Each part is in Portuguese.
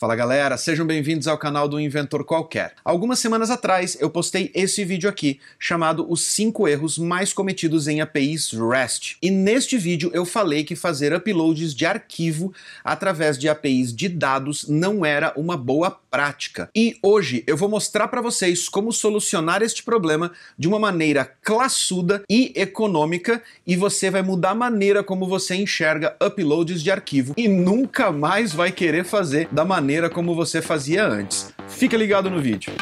Fala galera, sejam bem-vindos ao canal do Inventor Qualquer. Algumas semanas atrás eu postei esse vídeo aqui, chamado Os 5 erros mais cometidos em APIs REST. E neste vídeo eu falei que fazer uploads de arquivo através de APIs de dados não era uma boa prática. E hoje eu vou mostrar para vocês como solucionar este problema de uma maneira classuda e econômica e você vai mudar a maneira como você enxerga uploads de arquivo e nunca mais vai querer fazer da maneira como você fazia antes. Fica ligado no vídeo.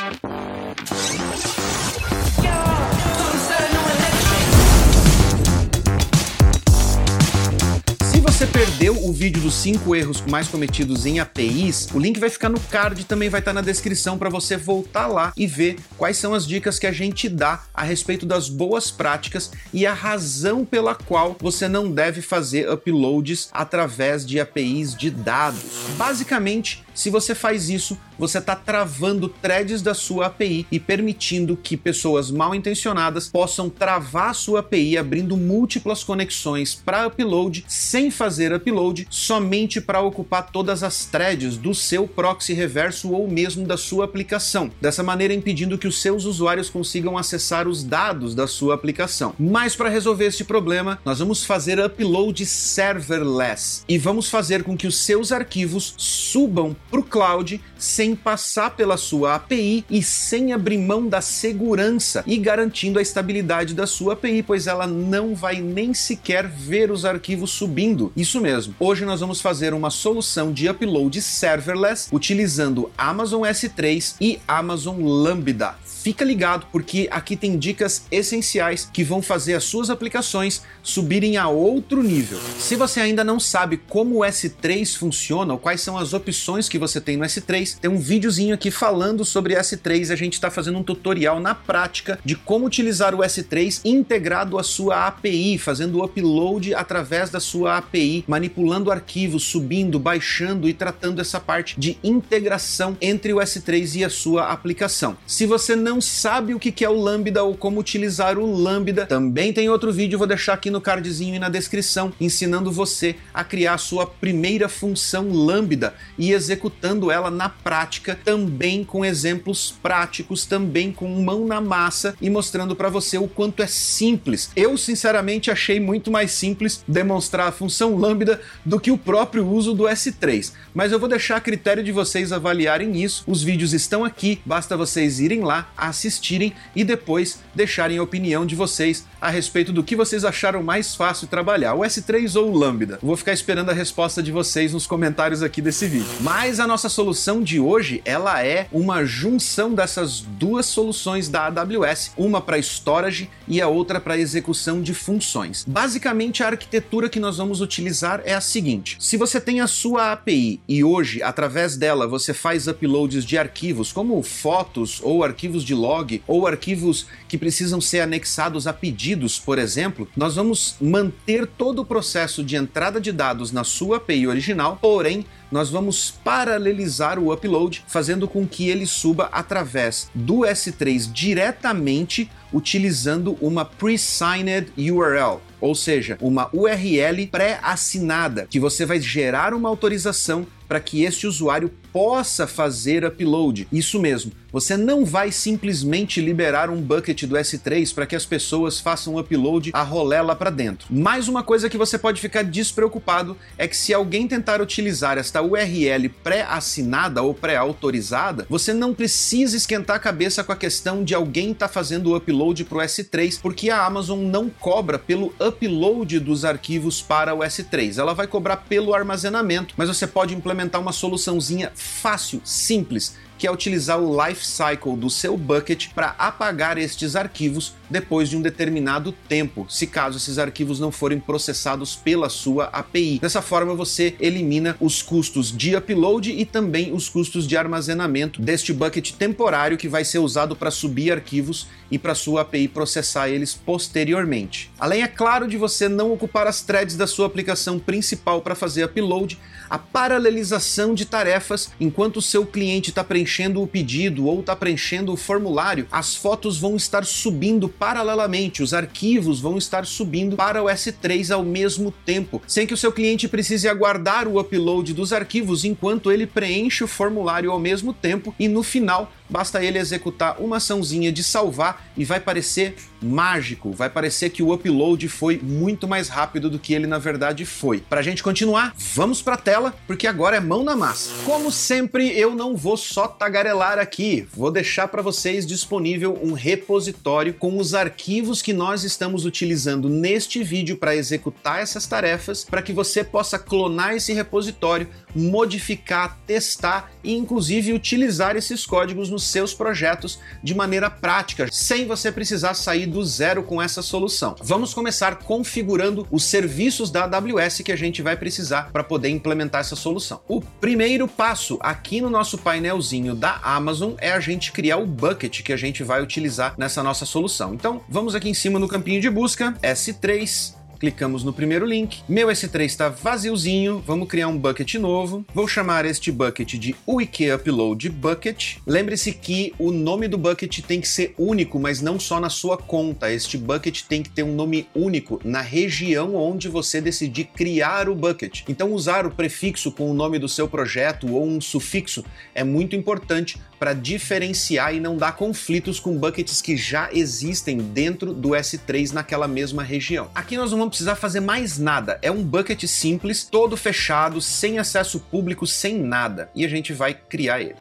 Perdeu o vídeo dos 5 erros mais cometidos em APIs, o link vai ficar no card e também vai estar na descrição para você voltar lá e ver quais são as dicas que a gente dá a respeito das boas práticas e a razão pela qual você não deve fazer uploads através de APIs de dados. Basicamente, se você faz isso, você está travando threads da sua API e permitindo que pessoas mal intencionadas possam travar a sua API abrindo múltiplas conexões para upload sem fazer upload somente para ocupar todas as threads do seu proxy reverso ou mesmo da sua aplicação, dessa maneira impedindo que os seus usuários consigam acessar os dados da sua aplicação. Mas para resolver este problema, nós vamos fazer upload serverless e vamos fazer com que os seus arquivos subam para o cloud sem passar pela sua API e sem abrir mão da segurança e garantindo a estabilidade da sua API, pois ela não vai nem sequer ver os arquivos subindo isso mesmo. Hoje nós vamos fazer uma solução de upload serverless utilizando Amazon S3 e Amazon Lambda. Fica ligado porque aqui tem dicas essenciais que vão fazer as suas aplicações subirem a outro nível. Se você ainda não sabe como o S3 funciona ou quais são as opções que você tem no S3, tem um videozinho aqui falando sobre S3. A gente está fazendo um tutorial na prática de como utilizar o S3 integrado à sua API, fazendo o upload através da sua API manipulando arquivos, subindo, baixando e tratando essa parte de integração entre o S3 e a sua aplicação. Se você não sabe o que é o Lambda ou como utilizar o Lambda, também tem outro vídeo, vou deixar aqui no cardzinho e na descrição, ensinando você a criar a sua primeira função Lambda e executando ela na prática, também com exemplos práticos, também com mão na massa e mostrando para você o quanto é simples. Eu, sinceramente, achei muito mais simples demonstrar a função Lambda do que o próprio uso do S3. Mas eu vou deixar a critério de vocês avaliarem isso. Os vídeos estão aqui, basta vocês irem lá, assistirem e depois deixarem a opinião de vocês a respeito do que vocês acharam mais fácil trabalhar, o S3 ou o Lambda. Vou ficar esperando a resposta de vocês nos comentários aqui desse vídeo. Mas a nossa solução de hoje, ela é uma junção dessas duas soluções da AWS, uma para storage e a outra para execução de funções. Basicamente, a arquitetura que nós vamos utilizar é a seguinte: se você tem a sua API e hoje, através dela, você faz uploads de arquivos, como fotos ou arquivos de log ou arquivos que precisam ser anexados a pedidos, por exemplo, nós vamos manter todo o processo de entrada de dados na sua API original, porém nós vamos paralelizar o upload, fazendo com que ele suba através do S3 diretamente utilizando uma pre-signed URL, ou seja, uma URL pré-assinada, que você vai gerar uma autorização para que este usuário possa fazer upload. Isso mesmo, você não vai simplesmente liberar um bucket do S3 para que as pessoas façam upload a rolé lá para dentro. Mais uma coisa que você pode ficar despreocupado é que se alguém tentar utilizar esta URL pré-assinada ou pré-autorizada, você não precisa esquentar a cabeça com a questão de alguém estar tá fazendo upload para o S3, porque a Amazon não cobra pelo upload dos arquivos para o S3. Ela vai cobrar pelo armazenamento, mas você pode implementar implementar uma soluçãozinha fácil, simples, que é utilizar o life cycle do seu bucket para apagar estes arquivos depois de um determinado tempo, se caso esses arquivos não forem processados pela sua API. Dessa forma, você elimina os custos de upload e também os custos de armazenamento deste bucket temporário que vai ser usado para subir arquivos e para sua API processar eles posteriormente. Além, é claro, de você não ocupar as threads da sua aplicação principal para fazer upload, a paralelização de tarefas enquanto o seu cliente está preenchendo o pedido ou está preenchendo o formulário, as fotos vão estar subindo paralelamente, os arquivos vão estar subindo para o S3 ao mesmo tempo, sem que o seu cliente precise aguardar o upload dos arquivos enquanto ele preenche o formulário ao mesmo tempo e no final basta ele executar uma açãozinha de salvar e vai parecer mágico, vai parecer que o upload foi muito mais rápido do que ele na verdade foi. Para a gente continuar, vamos para a tela, porque agora é mão na massa. Como sempre, eu não vou só tagarelar aqui, vou deixar para vocês disponível um repositório com os arquivos que nós estamos utilizando neste vídeo para executar essas tarefas, para que você possa clonar esse repositório, modificar, testar e inclusive utilizar esses códigos nos seus projetos de maneira prática, sem você precisar sair do zero com essa solução. Vamos começar configurando os serviços da AWS que a gente vai precisar para poder implementar essa solução. O primeiro passo aqui no nosso painelzinho da Amazon é a gente criar o bucket que a gente vai utilizar nessa nossa solução. Então, vamos aqui em cima no campinho de busca, S3, clicamos no primeiro link. Meu S3 está vaziozinho, vamos criar um bucket novo. Vou chamar este bucket de Wiki Upload Bucket. Lembre-se que o nome do bucket tem que ser único, mas não só na sua conta. Este bucket tem que ter um nome único na região onde você decidir criar o bucket. Então usar o prefixo com o nome do seu projeto ou um sufixo é muito importante para diferenciar e não dar conflitos com buckets que já existem dentro do S3 naquela mesma região. Aqui nós não vamos precisar fazer mais nada, é um bucket simples, todo fechado, sem acesso público, sem nada, e a gente vai criar ele.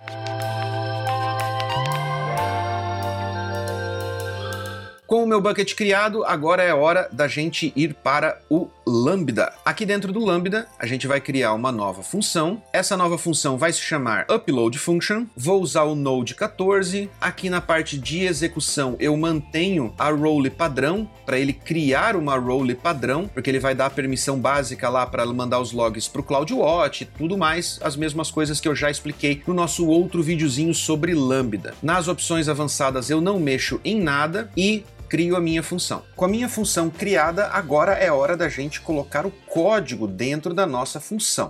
Com o meu bucket criado, agora é hora da gente ir para o Lambda. Aqui dentro do Lambda, a gente vai criar uma nova função. Essa nova função vai se chamar Upload Function. Vou usar o Node 14. Aqui na parte de execução, eu mantenho a role padrão para ele criar uma role padrão, porque ele vai dar a permissão básica lá para mandar os logs para o CloudWatch e tudo mais, as mesmas coisas que eu já expliquei no nosso outro videozinho sobre Lambda. Nas opções avançadas eu não mexo em nada e crio a minha função. Com a minha função criada, agora é hora da gente colocar o código dentro da nossa função.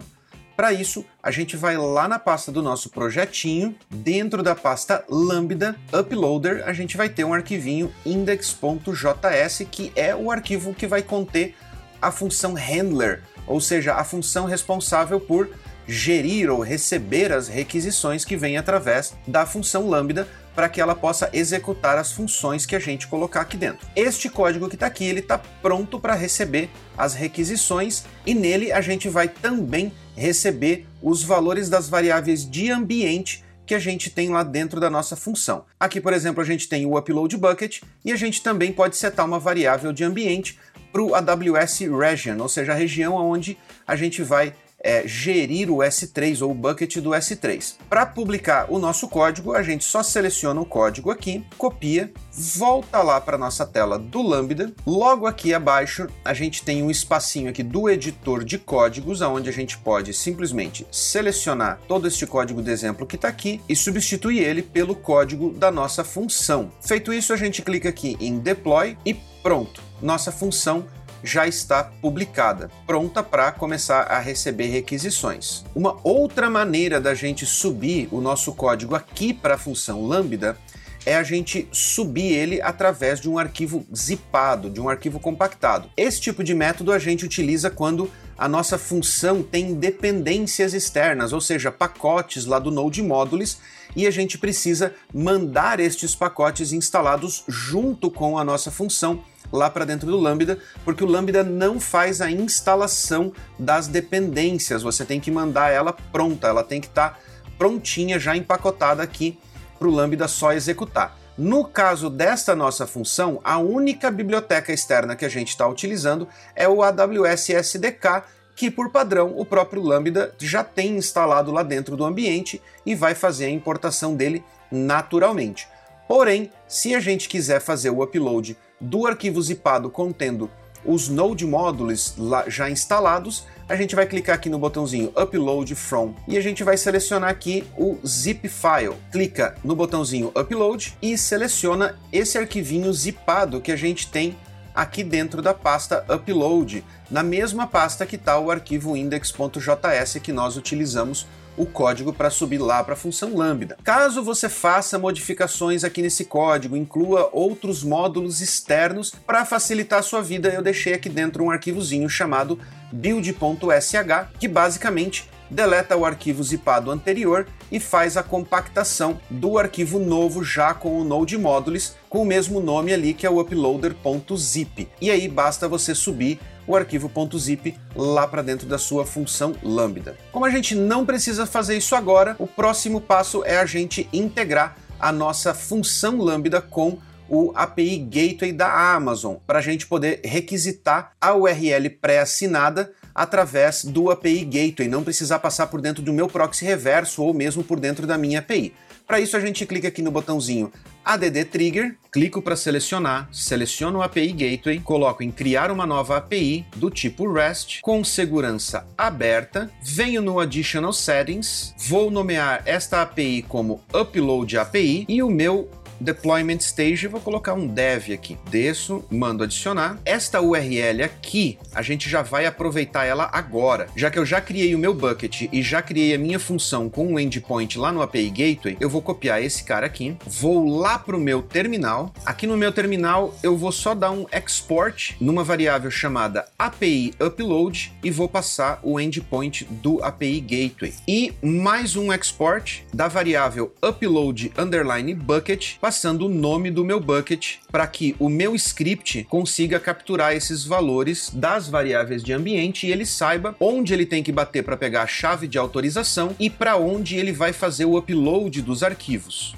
Para isso, a gente vai lá na pasta do nosso projetinho, dentro da pasta lambda uploader, a gente vai ter um arquivinho index.js, que é o arquivo que vai conter a função handler, ou seja, a função responsável por gerir ou receber as requisições que vêm através da função lambda para que ela possa executar as funções que a gente colocar aqui dentro. Este código que está aqui, ele está pronto para receber as requisições e nele a gente vai também receber os valores das variáveis de ambiente que a gente tem lá dentro da nossa função. Aqui, por exemplo, a gente tem o upload bucket e a gente também pode setar uma variável de ambiente para o AWS Region, ou seja, a região onde a gente vai é, gerir o S3 ou o bucket do S3. Para publicar o nosso código, a gente só seleciona o código aqui, copia, volta lá para nossa tela do Lambda. Logo aqui abaixo, a gente tem um espacinho aqui do editor de códigos, onde a gente pode simplesmente selecionar todo este código de exemplo que está aqui e substituir ele pelo código da nossa função. Feito isso, a gente clica aqui em Deploy e pronto, nossa função já está publicada, pronta para começar a receber requisições. Uma outra maneira da gente subir o nosso código aqui para a função Lambda é a gente subir ele através de um arquivo zipado, de um arquivo compactado. Esse tipo de método a gente utiliza quando a nossa função tem dependências externas, ou seja, pacotes lá do Node Modules, e a gente precisa mandar estes pacotes instalados junto com a nossa função lá para dentro do Lambda, porque o Lambda não faz a instalação das dependências, você tem que mandar ela pronta, ela tem que estar tá prontinha, já empacotada aqui para o Lambda só executar. No caso desta nossa função, a única biblioteca externa que a gente está utilizando é o AWS SDK, que por padrão o próprio Lambda já tem instalado lá dentro do ambiente e vai fazer a importação dele naturalmente. Porém, se a gente quiser fazer o upload do arquivo zipado contendo os Node Modules já instalados, a gente vai clicar aqui no botãozinho Upload From e a gente vai selecionar aqui o zip file. Clica no botãozinho Upload e seleciona esse arquivinho zipado que a gente tem aqui dentro da pasta Upload, na mesma pasta que está o arquivo index.js que nós utilizamos o código para subir lá para a função lambda. Caso você faça modificações aqui nesse código, inclua outros módulos externos para facilitar a sua vida, eu deixei aqui dentro um arquivozinho chamado build.sh, que basicamente deleta o arquivo zipado anterior e faz a compactação do arquivo novo já com o Node Modules, com o mesmo nome ali que é o uploader.zip. E aí basta você subir o arquivo .zip lá para dentro da sua função Lambda. Como a gente não precisa fazer isso agora, o próximo passo é a gente integrar a nossa função Lambda com o API Gateway da Amazon, para a gente poder requisitar a URL pré-assinada através do API Gateway, não precisar passar por dentro do meu proxy reverso ou mesmo por dentro da minha API. Para isso a gente clica aqui no botãozinho ADD Trigger, clico para selecionar, seleciono o API Gateway, coloco em criar uma nova API do tipo REST com segurança aberta, venho no Additional Settings, vou nomear esta API como Upload API e o meu deployment stage, vou colocar um dev aqui. Desço, mando adicionar. Esta URL aqui, a gente já vai aproveitar ela agora. Já que eu já criei o meu bucket e já criei a minha função com um endpoint lá no API Gateway, eu vou copiar esse cara aqui, vou lá para o meu terminal. Aqui no meu terminal, eu vou só dar um export numa variável chamada API Upload e vou passar o endpoint do API Gateway. E mais um export da variável upload underline bucket passando o nome do meu bucket para que o meu script consiga capturar esses valores das variáveis de ambiente e ele saiba onde ele tem que bater para pegar a chave de autorização e para onde ele vai fazer o upload dos arquivos.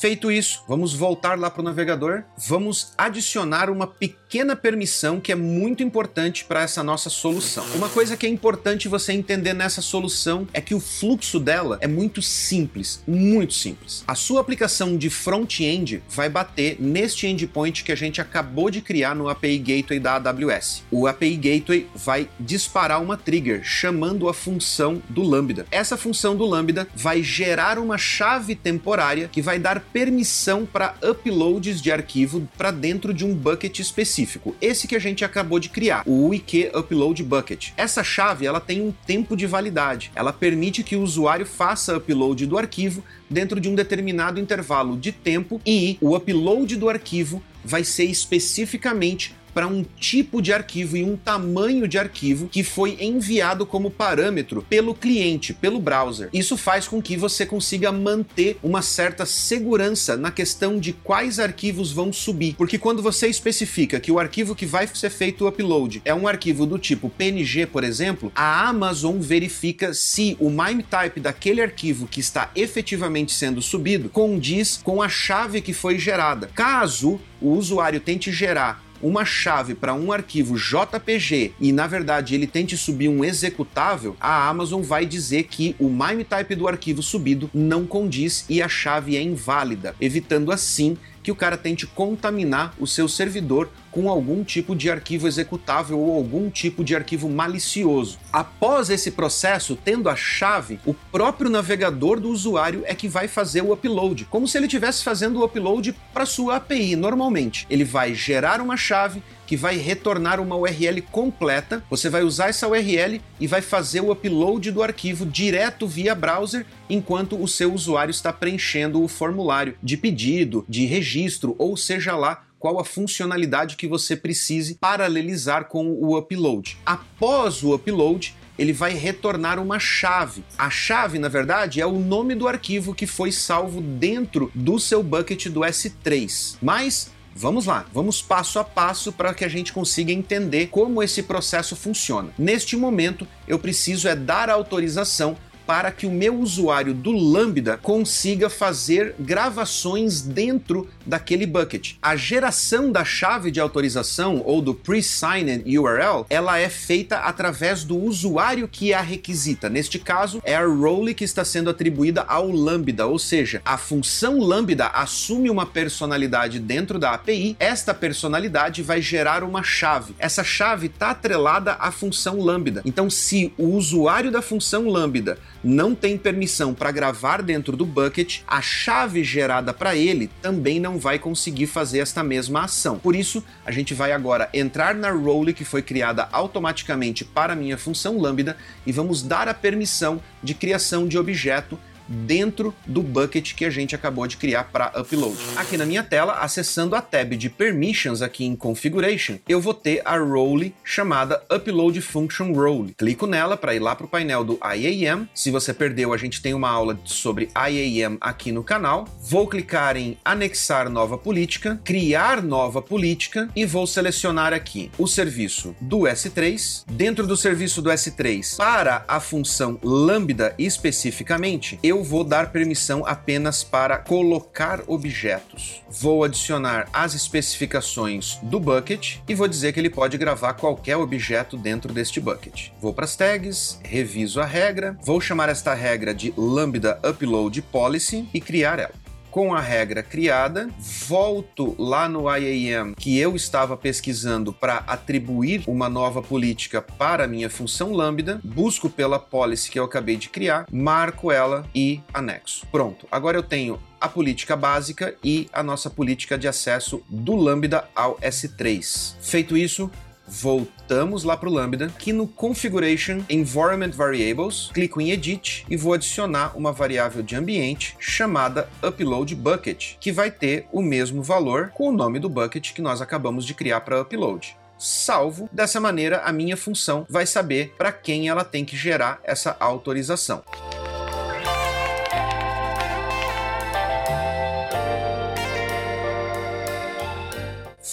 Feito isso, vamos voltar lá para o navegador, vamos adicionar uma pequena permissão que é muito importante para essa nossa solução. Uma coisa que é importante você entender nessa solução é que o fluxo dela é muito simples, muito simples. A sua aplicação de front-end vai bater neste endpoint que a gente acabou de criar no API Gateway da AWS. O API Gateway vai disparar uma trigger chamando a função do Lambda. Essa função do Lambda vai gerar uma chave temporária que vai dar permissão para uploads de arquivo para dentro de um bucket específico. Esse que a gente acabou de criar, o Wiki Upload Bucket. Essa chave ela tem um tempo de validade. Ela permite que o usuário faça upload do arquivo dentro de um determinado intervalo de tempo e o upload do arquivo vai ser especificamente para um tipo de arquivo e um tamanho de arquivo que foi enviado como parâmetro pelo cliente, pelo browser. Isso faz com que você consiga manter uma certa segurança na questão de quais arquivos vão subir, porque quando você especifica que o arquivo que vai ser feito o upload é um arquivo do tipo PNG, por exemplo, a Amazon verifica se o MIME type daquele arquivo que está efetivamente sendo subido condiz com a chave que foi gerada. Caso o usuário tente gerar uma chave para um arquivo JPG e na verdade ele tente subir um executável, a Amazon vai dizer que o MIME type do arquivo subido não condiz e a chave é inválida, evitando assim que o cara tente contaminar o seu servidor com algum tipo de arquivo executável ou algum tipo de arquivo malicioso. Após esse processo, tendo a chave, o próprio navegador do usuário é que vai fazer o upload, como se ele estivesse fazendo o upload para sua API normalmente. Ele vai gerar uma chave que vai retornar uma URL completa. Você vai usar essa URL e vai fazer o upload do arquivo direto via browser, enquanto o seu usuário está preenchendo o formulário de pedido, de registro, ou seja lá qual a funcionalidade que você precise paralelizar com o upload. Após o upload, ele vai retornar uma chave. A chave, na verdade, é o nome do arquivo que foi salvo dentro do seu bucket do S3. Mas Vamos lá, vamos passo a passo para que a gente consiga entender como esse processo funciona. Neste momento, eu preciso é dar autorização para que o meu usuário do Lambda consiga fazer gravações dentro daquele bucket. A geração da chave de autorização ou do pre-signed URL, ela é feita através do usuário que a requisita. Neste caso, é a role que está sendo atribuída ao Lambda, ou seja, a função Lambda assume uma personalidade dentro da API. Esta personalidade vai gerar uma chave. Essa chave está atrelada à função Lambda. Então, se o usuário da função Lambda não tem permissão para gravar dentro do bucket, a chave gerada para ele também não vai conseguir fazer esta mesma ação. Por isso, a gente vai agora entrar na role que foi criada automaticamente para minha função lambda e vamos dar a permissão de criação de objeto dentro do bucket que a gente acabou de criar para upload. Aqui na minha tela, acessando a tab de Permissions aqui em Configuration, eu vou ter a role chamada Upload Function Role. Clico nela para ir lá para o painel do IAM. Se você perdeu, a gente tem uma aula sobre IAM aqui no canal. Vou clicar em Anexar nova política, Criar nova política e vou selecionar aqui o serviço do S3. Dentro do serviço do S3, para a função lambda especificamente, eu eu vou dar permissão apenas para colocar objetos. Vou adicionar as especificações do bucket e vou dizer que ele pode gravar qualquer objeto dentro deste bucket. Vou para as tags, reviso a regra, vou chamar esta regra de lambda upload policy e criar ela com a regra criada, volto lá no IAM que eu estava pesquisando para atribuir uma nova política para a minha função lambda, busco pela policy que eu acabei de criar, marco ela e anexo. Pronto, agora eu tenho a política básica e a nossa política de acesso do Lambda ao S3. Feito isso, voltamos lá para o Lambda, aqui no Configuration Environment Variables, clico em Edit e vou adicionar uma variável de ambiente chamada Upload Bucket, que vai ter o mesmo valor com o nome do bucket que nós acabamos de criar para upload salvo. Dessa maneira, a minha função vai saber para quem ela tem que gerar essa autorização.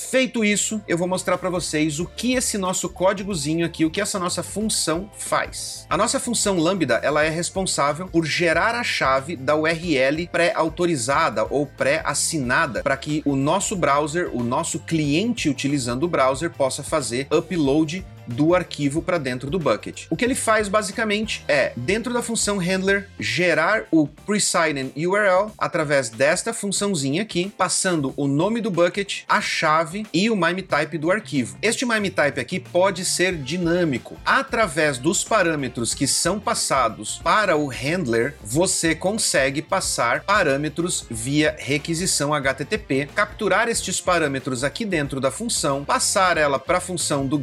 Feito isso, eu vou mostrar para vocês o que esse nosso códigozinho aqui, o que essa nossa função faz. A nossa função lambda, ela é responsável por gerar a chave da URL pré-autorizada ou pré-assinada para que o nosso browser, o nosso cliente utilizando o browser possa fazer upload do arquivo para dentro do bucket. O que ele faz basicamente é, dentro da função handler, gerar o presignen URL através desta funçãozinha aqui, passando o nome do bucket, a chave e o MIME-type do arquivo. Este MIME-type aqui pode ser dinâmico. Através dos parâmetros que são passados para o handler, você consegue passar parâmetros via requisição HTTP, capturar estes parâmetros aqui dentro da função, passar ela para a função do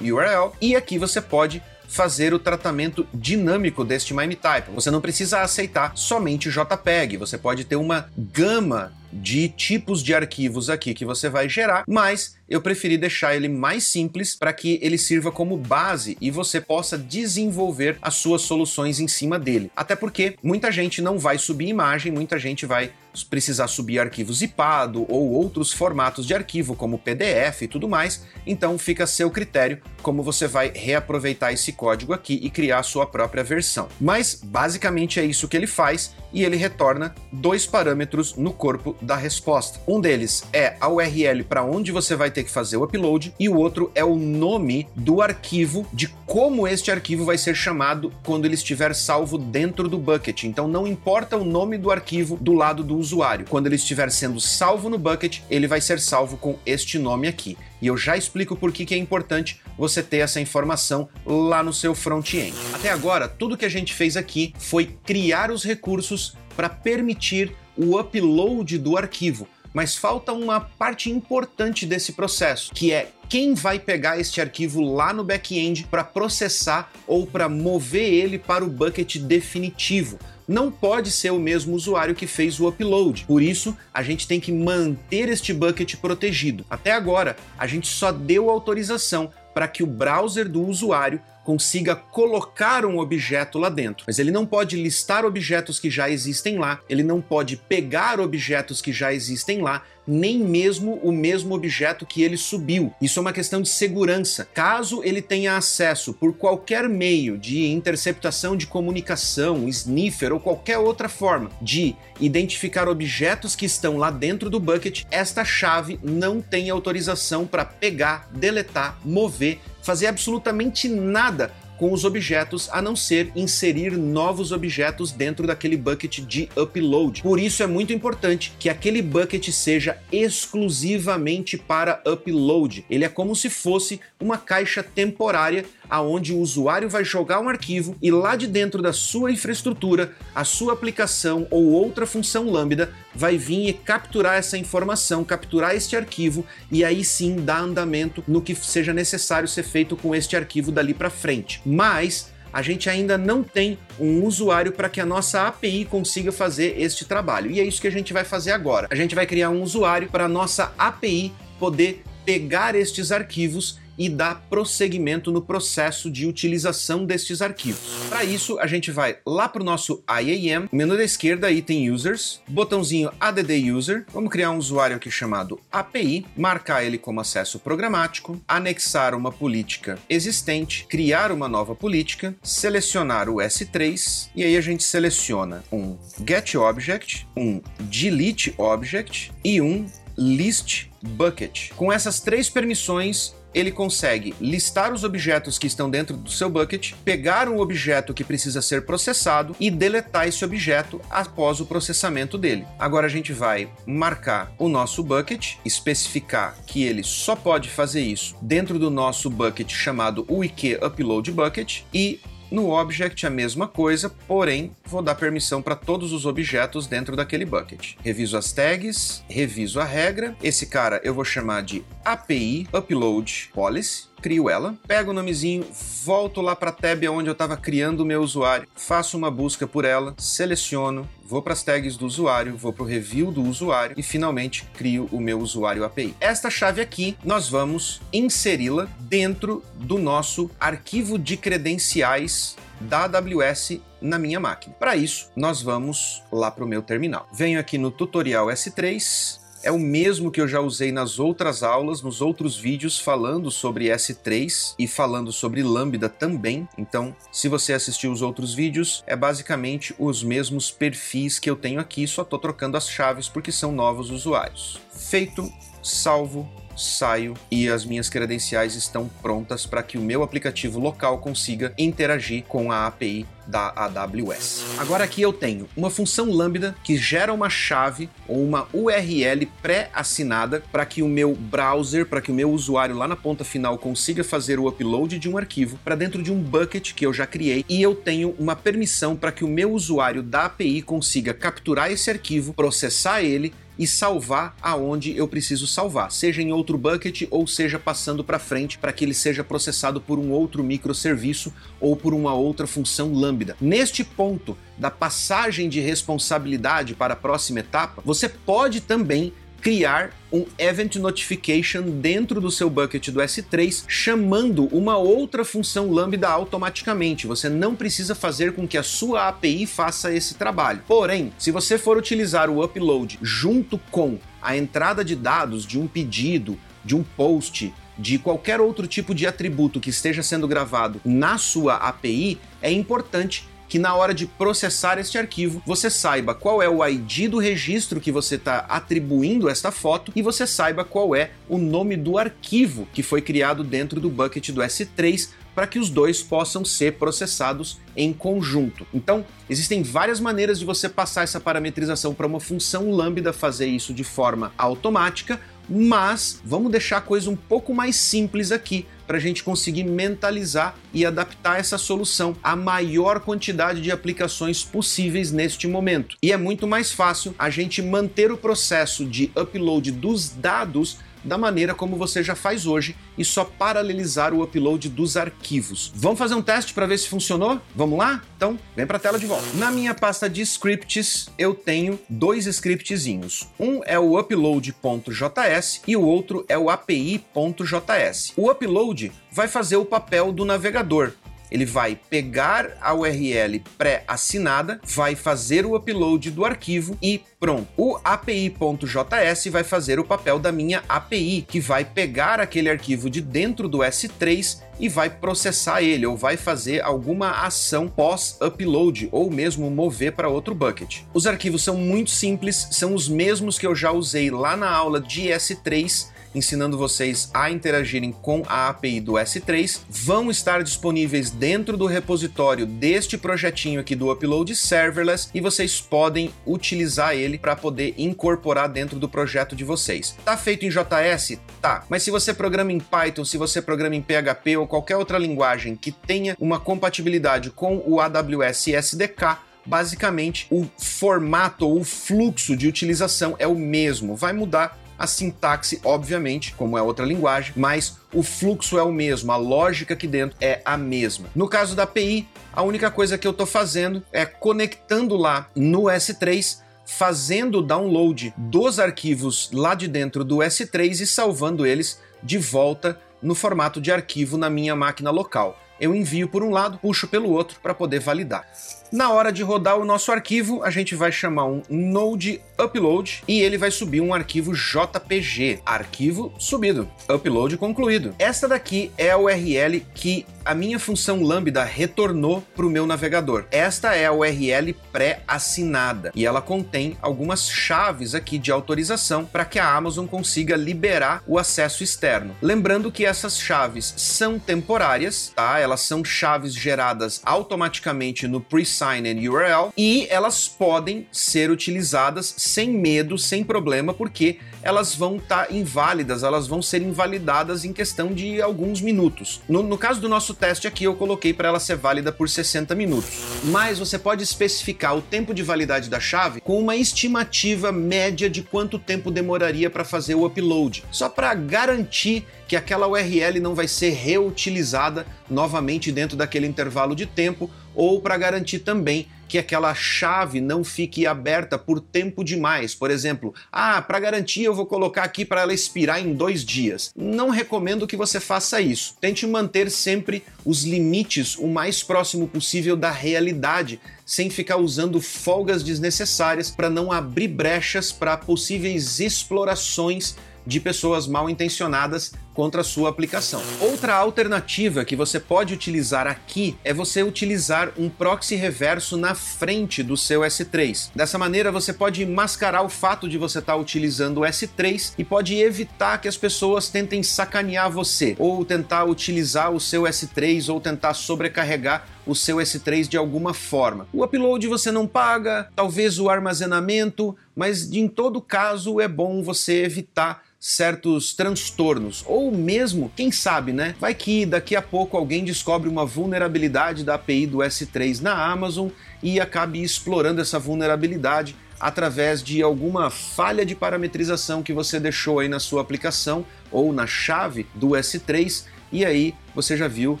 URL e aqui você pode fazer o tratamento dinâmico deste MIME-type. Você não precisa aceitar somente JPEG, você pode ter uma gama de tipos de arquivos aqui que você vai gerar, mas eu preferi deixar ele mais simples para que ele sirva como base e você possa desenvolver as suas soluções em cima dele. Até porque muita gente não vai subir imagem, muita gente vai precisar subir arquivos zipado ou outros formatos de arquivo, como PDF e tudo mais, então fica a seu critério como você vai reaproveitar esse código aqui e criar a sua própria versão. Mas basicamente é isso que ele faz e ele retorna dois parâmetros no corpo da resposta. Um deles é a URL para onde você vai ter que fazer o upload e o outro é o nome do arquivo, de como este arquivo vai ser chamado quando ele estiver salvo dentro do bucket. Então não importa o nome do arquivo do lado do usuário. Quando ele estiver sendo salvo no bucket, ele vai ser salvo com este nome aqui. E eu já explico por que, é importante você ter essa informação lá no seu front-end. Até agora, tudo que a gente fez aqui foi criar os recursos para permitir o upload do arquivo. Mas falta uma parte importante desse processo, que é quem vai pegar este arquivo lá no back-end para processar ou para mover ele para o bucket definitivo. Não pode ser o mesmo usuário que fez o upload. Por isso, a gente tem que manter este bucket protegido. Até agora, a gente só deu autorização para que o browser do usuário consiga colocar um objeto lá dentro. Mas ele não pode listar objetos que já existem lá, ele não pode pegar objetos que já existem lá, nem mesmo o mesmo objeto que ele subiu. Isso é uma questão de segurança. Caso ele tenha acesso por qualquer meio de interceptação de comunicação, sniffer ou qualquer outra forma de identificar objetos que estão lá dentro do bucket, esta chave não tem autorização para pegar, deletar, mover fazer absolutamente nada com os objetos a não ser inserir novos objetos dentro daquele bucket de upload. Por isso é muito importante que aquele bucket seja exclusivamente para upload. Ele é como se fosse uma caixa temporária aonde o usuário vai jogar um arquivo e lá de dentro da sua infraestrutura, a sua aplicação ou outra função Lambda vai vir e capturar essa informação, capturar este arquivo e aí sim dar andamento no que seja necessário ser feito com este arquivo dali para frente. Mas a gente ainda não tem um usuário para que a nossa API consiga fazer este trabalho. E é isso que a gente vai fazer agora. A gente vai criar um usuário para a nossa API poder pegar estes arquivos e dar prosseguimento no processo de utilização destes arquivos. Para isso, a gente vai lá para o nosso IAM, menu da esquerda, item Users, botãozinho ADD User, vamos criar um usuário aqui chamado API, marcar ele como acesso programático, anexar uma política existente, criar uma nova política, selecionar o S3 e aí a gente seleciona um GetObject, um DeleteObject e um list bucket. Com essas três permissões, ele consegue listar os objetos que estão dentro do seu bucket, pegar um objeto que precisa ser processado e deletar esse objeto após o processamento dele. Agora a gente vai marcar o nosso bucket, especificar que ele só pode fazer isso dentro do nosso bucket chamado wiki upload bucket e no object a mesma coisa, porém vou dar permissão para todos os objetos dentro daquele bucket. Reviso as tags, reviso a regra. Esse cara eu vou chamar de API Upload Policy crio ela, pego o nomezinho, volto lá para a tab onde eu estava criando o meu usuário, faço uma busca por ela, seleciono, vou para as tags do usuário, vou para o review do usuário e finalmente crio o meu usuário API. Esta chave aqui nós vamos inseri-la dentro do nosso arquivo de credenciais da AWS na minha máquina. Para isso, nós vamos lá para o meu terminal. Venho aqui no tutorial S3, é o mesmo que eu já usei nas outras aulas, nos outros vídeos falando sobre S3 e falando sobre Lambda também. Então, se você assistiu os outros vídeos, é basicamente os mesmos perfis que eu tenho aqui, só estou trocando as chaves porque são novos usuários. Feito, salvo, saio e as minhas credenciais estão prontas para que o meu aplicativo local consiga interagir com a API da AWS. Agora aqui eu tenho uma função Lambda que gera uma chave ou uma URL pré-assinada para que o meu browser, para que o meu usuário lá na ponta final consiga fazer o upload de um arquivo para dentro de um bucket que eu já criei e eu tenho uma permissão para que o meu usuário da API consiga capturar esse arquivo, processar ele e salvar aonde eu preciso salvar, seja em outro bucket ou seja passando para frente para que ele seja processado por um outro microserviço ou por uma outra função Lambda. Neste ponto da passagem de responsabilidade para a próxima etapa, você pode também criar um Event Notification dentro do seu bucket do S3, chamando uma outra função Lambda automaticamente. Você não precisa fazer com que a sua API faça esse trabalho. Porém, se você for utilizar o upload junto com a entrada de dados de um pedido, de um post, de qualquer outro tipo de atributo que esteja sendo gravado na sua API, é importante que na hora de processar este arquivo, você saiba qual é o ID do registro que você está atribuindo esta foto e você saiba qual é o nome do arquivo que foi criado dentro do bucket do S3 para que os dois possam ser processados em conjunto. Então, existem várias maneiras de você passar essa parametrização para uma função Lambda fazer isso de forma automática, mas vamos deixar a coisa um pouco mais simples aqui para a gente conseguir mentalizar e adaptar essa solução à maior quantidade de aplicações possíveis neste momento. E é muito mais fácil a gente manter o processo de upload dos dados da maneira como você já faz hoje e só paralelizar o upload dos arquivos. Vamos fazer um teste para ver se funcionou? Vamos lá? Então, vem para a tela de volta. Na minha pasta de scripts, eu tenho dois scriptzinhos. Um é o upload.js e o outro é o api.js. O upload vai fazer o papel do navegador ele vai pegar a URL pré-assinada, vai fazer o upload do arquivo e pronto. O API.js vai fazer o papel da minha API, que vai pegar aquele arquivo de dentro do S3 e vai processar ele ou vai fazer alguma ação pós-upload ou mesmo mover para outro bucket. Os arquivos são muito simples, são os mesmos que eu já usei lá na aula de S3 ensinando vocês a interagirem com a API do S3, vão estar disponíveis dentro do repositório deste projetinho aqui do Upload Serverless e vocês podem utilizar ele para poder incorporar dentro do projeto de vocês. Tá feito em JS? Tá. Mas se você programa em Python, se você programa em PHP ou qualquer outra linguagem que tenha uma compatibilidade com o AWS SDK, basicamente o formato ou o fluxo de utilização é o mesmo. Vai mudar a sintaxe, obviamente, como é outra linguagem, mas o fluxo é o mesmo, a lógica aqui dentro é a mesma. No caso da API, a única coisa que eu estou fazendo é conectando lá no S3 fazendo o download dos arquivos lá de dentro do S3 e salvando eles de volta no formato de arquivo na minha máquina local. Eu envio por um lado, puxo pelo outro para poder validar. Na hora de rodar o nosso arquivo, a gente vai chamar um node upload e ele vai subir um arquivo JPG, arquivo subido, upload concluído. Esta daqui é a URL que a minha função Lambda retornou para o meu navegador. Esta é a URL pré-assinada e ela contém algumas chaves aqui de autorização para que a Amazon consiga liberar o acesso externo. Lembrando que essas chaves são temporárias, tá? Elas são chaves geradas automaticamente no pre-sign URL e elas podem ser utilizadas sem medo, sem problema, porque elas vão estar tá inválidas, elas vão ser invalidadas em questão de alguns minutos. No, no caso do nosso teste aqui, eu coloquei para ela ser válida por 60 minutos. Mas você pode especificar o tempo de validade da chave com uma estimativa média de quanto tempo demoraria para fazer o upload, só para garantir que aquela URL não vai ser reutilizada novamente dentro daquele intervalo de tempo ou para garantir também que aquela chave não fique aberta por tempo demais. Por exemplo, ah, para garantir eu vou colocar aqui para ela expirar em dois dias. Não recomendo que você faça isso. Tente manter sempre os limites o mais próximo possível da realidade, sem ficar usando folgas desnecessárias para não abrir brechas para possíveis explorações de pessoas mal intencionadas contra a sua aplicação. Outra alternativa que você pode utilizar aqui é você utilizar um proxy reverso na frente do seu S3. Dessa maneira, você pode mascarar o fato de você estar utilizando o S3 e pode evitar que as pessoas tentem sacanear você ou tentar utilizar o seu S3 ou tentar sobrecarregar o seu S3 de alguma forma. O upload você não paga, talvez o armazenamento, mas em todo caso é bom você evitar certos transtornos, ou mesmo, quem sabe, né? Vai que daqui a pouco alguém descobre uma vulnerabilidade da API do S3 na Amazon e acabe explorando essa vulnerabilidade através de alguma falha de parametrização que você deixou aí na sua aplicação ou na chave do S3 e aí você já viu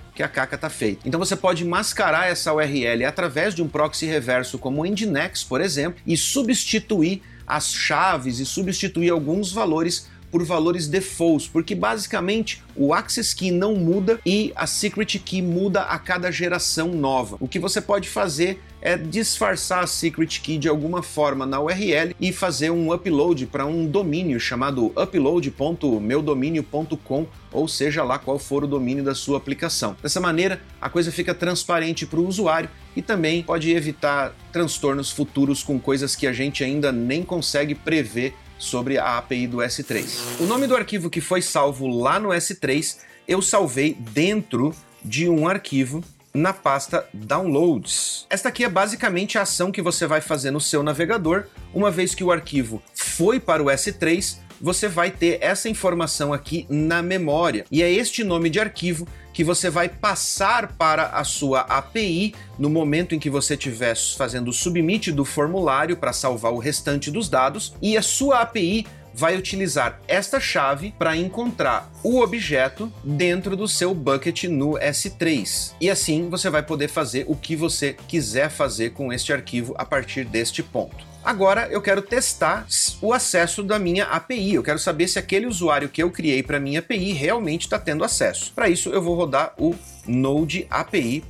que a caca está feita. Então você pode mascarar essa URL através de um proxy reverso como o Nginx, por exemplo, e substituir as chaves e substituir alguns valores por valores defaults, porque basicamente o access key não muda e a secret key muda a cada geração nova. O que você pode fazer é disfarçar a secret key de alguma forma na URL e fazer um upload para um domínio chamado upload.meudomínio.com, ou seja lá qual for o domínio da sua aplicação. Dessa maneira, a coisa fica transparente para o usuário e também pode evitar transtornos futuros com coisas que a gente ainda nem consegue prever sobre a API do S3. O nome do arquivo que foi salvo lá no S3 eu salvei dentro de um arquivo na pasta Downloads. Esta aqui é basicamente a ação que você vai fazer no seu navegador, uma vez que o arquivo foi para o S3, você vai ter essa informação aqui na memória. E é este nome de arquivo que você vai passar para a sua API no momento em que você estiver fazendo o submit do formulário para salvar o restante dos dados, e a sua API vai utilizar esta chave para encontrar o objeto dentro do seu bucket no S3. E assim você vai poder fazer o que você quiser fazer com este arquivo a partir deste ponto. Agora eu quero testar o acesso da minha API. Eu quero saber se aquele usuário que eu criei para minha API realmente está tendo acesso. Para isso eu vou rodar o node api.js.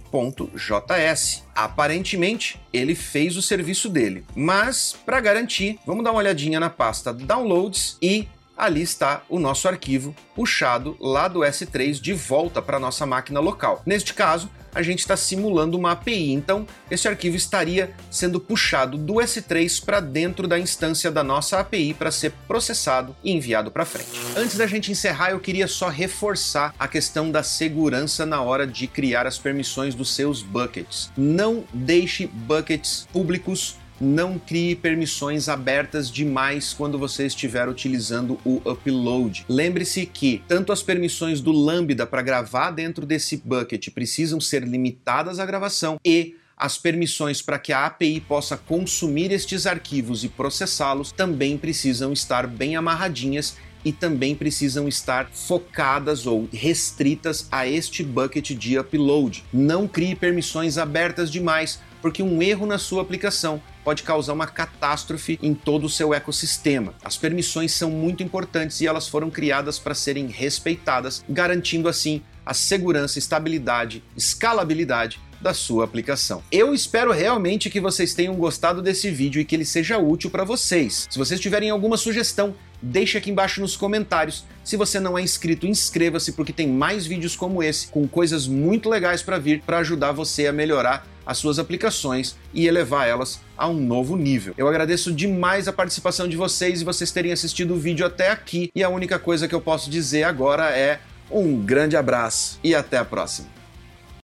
Aparentemente, ele fez o serviço dele, mas para garantir, vamos dar uma olhadinha na pasta downloads e ali está o nosso arquivo puxado lá do S3 de volta para nossa máquina local. Neste caso, a gente está simulando uma API, então esse arquivo estaria sendo puxado do S3 para dentro da instância da nossa API para ser processado e enviado para frente. Antes da gente encerrar, eu queria só reforçar a questão da segurança na hora de criar as permissões dos seus buckets. Não deixe buckets públicos não crie permissões abertas demais quando você estiver utilizando o upload. Lembre-se que tanto as permissões do Lambda para gravar dentro desse bucket precisam ser limitadas à gravação e as permissões para que a API possa consumir estes arquivos e processá-los também precisam estar bem amarradinhas e também precisam estar focadas ou restritas a este bucket de upload. Não crie permissões abertas demais, porque um erro na sua aplicação pode causar uma catástrofe em todo o seu ecossistema. As permissões são muito importantes e elas foram criadas para serem respeitadas, garantindo assim a segurança, estabilidade, escalabilidade da sua aplicação. Eu espero realmente que vocês tenham gostado desse vídeo e que ele seja útil para vocês. Se vocês tiverem alguma sugestão, deixe aqui embaixo nos comentários. Se você não é inscrito, inscreva-se porque tem mais vídeos como esse com coisas muito legais para vir para ajudar você a melhorar as suas aplicações e elevar elas a um novo nível. Eu agradeço demais a participação de vocês e vocês terem assistido o vídeo até aqui. E a única coisa que eu posso dizer agora é um grande abraço e até a próxima.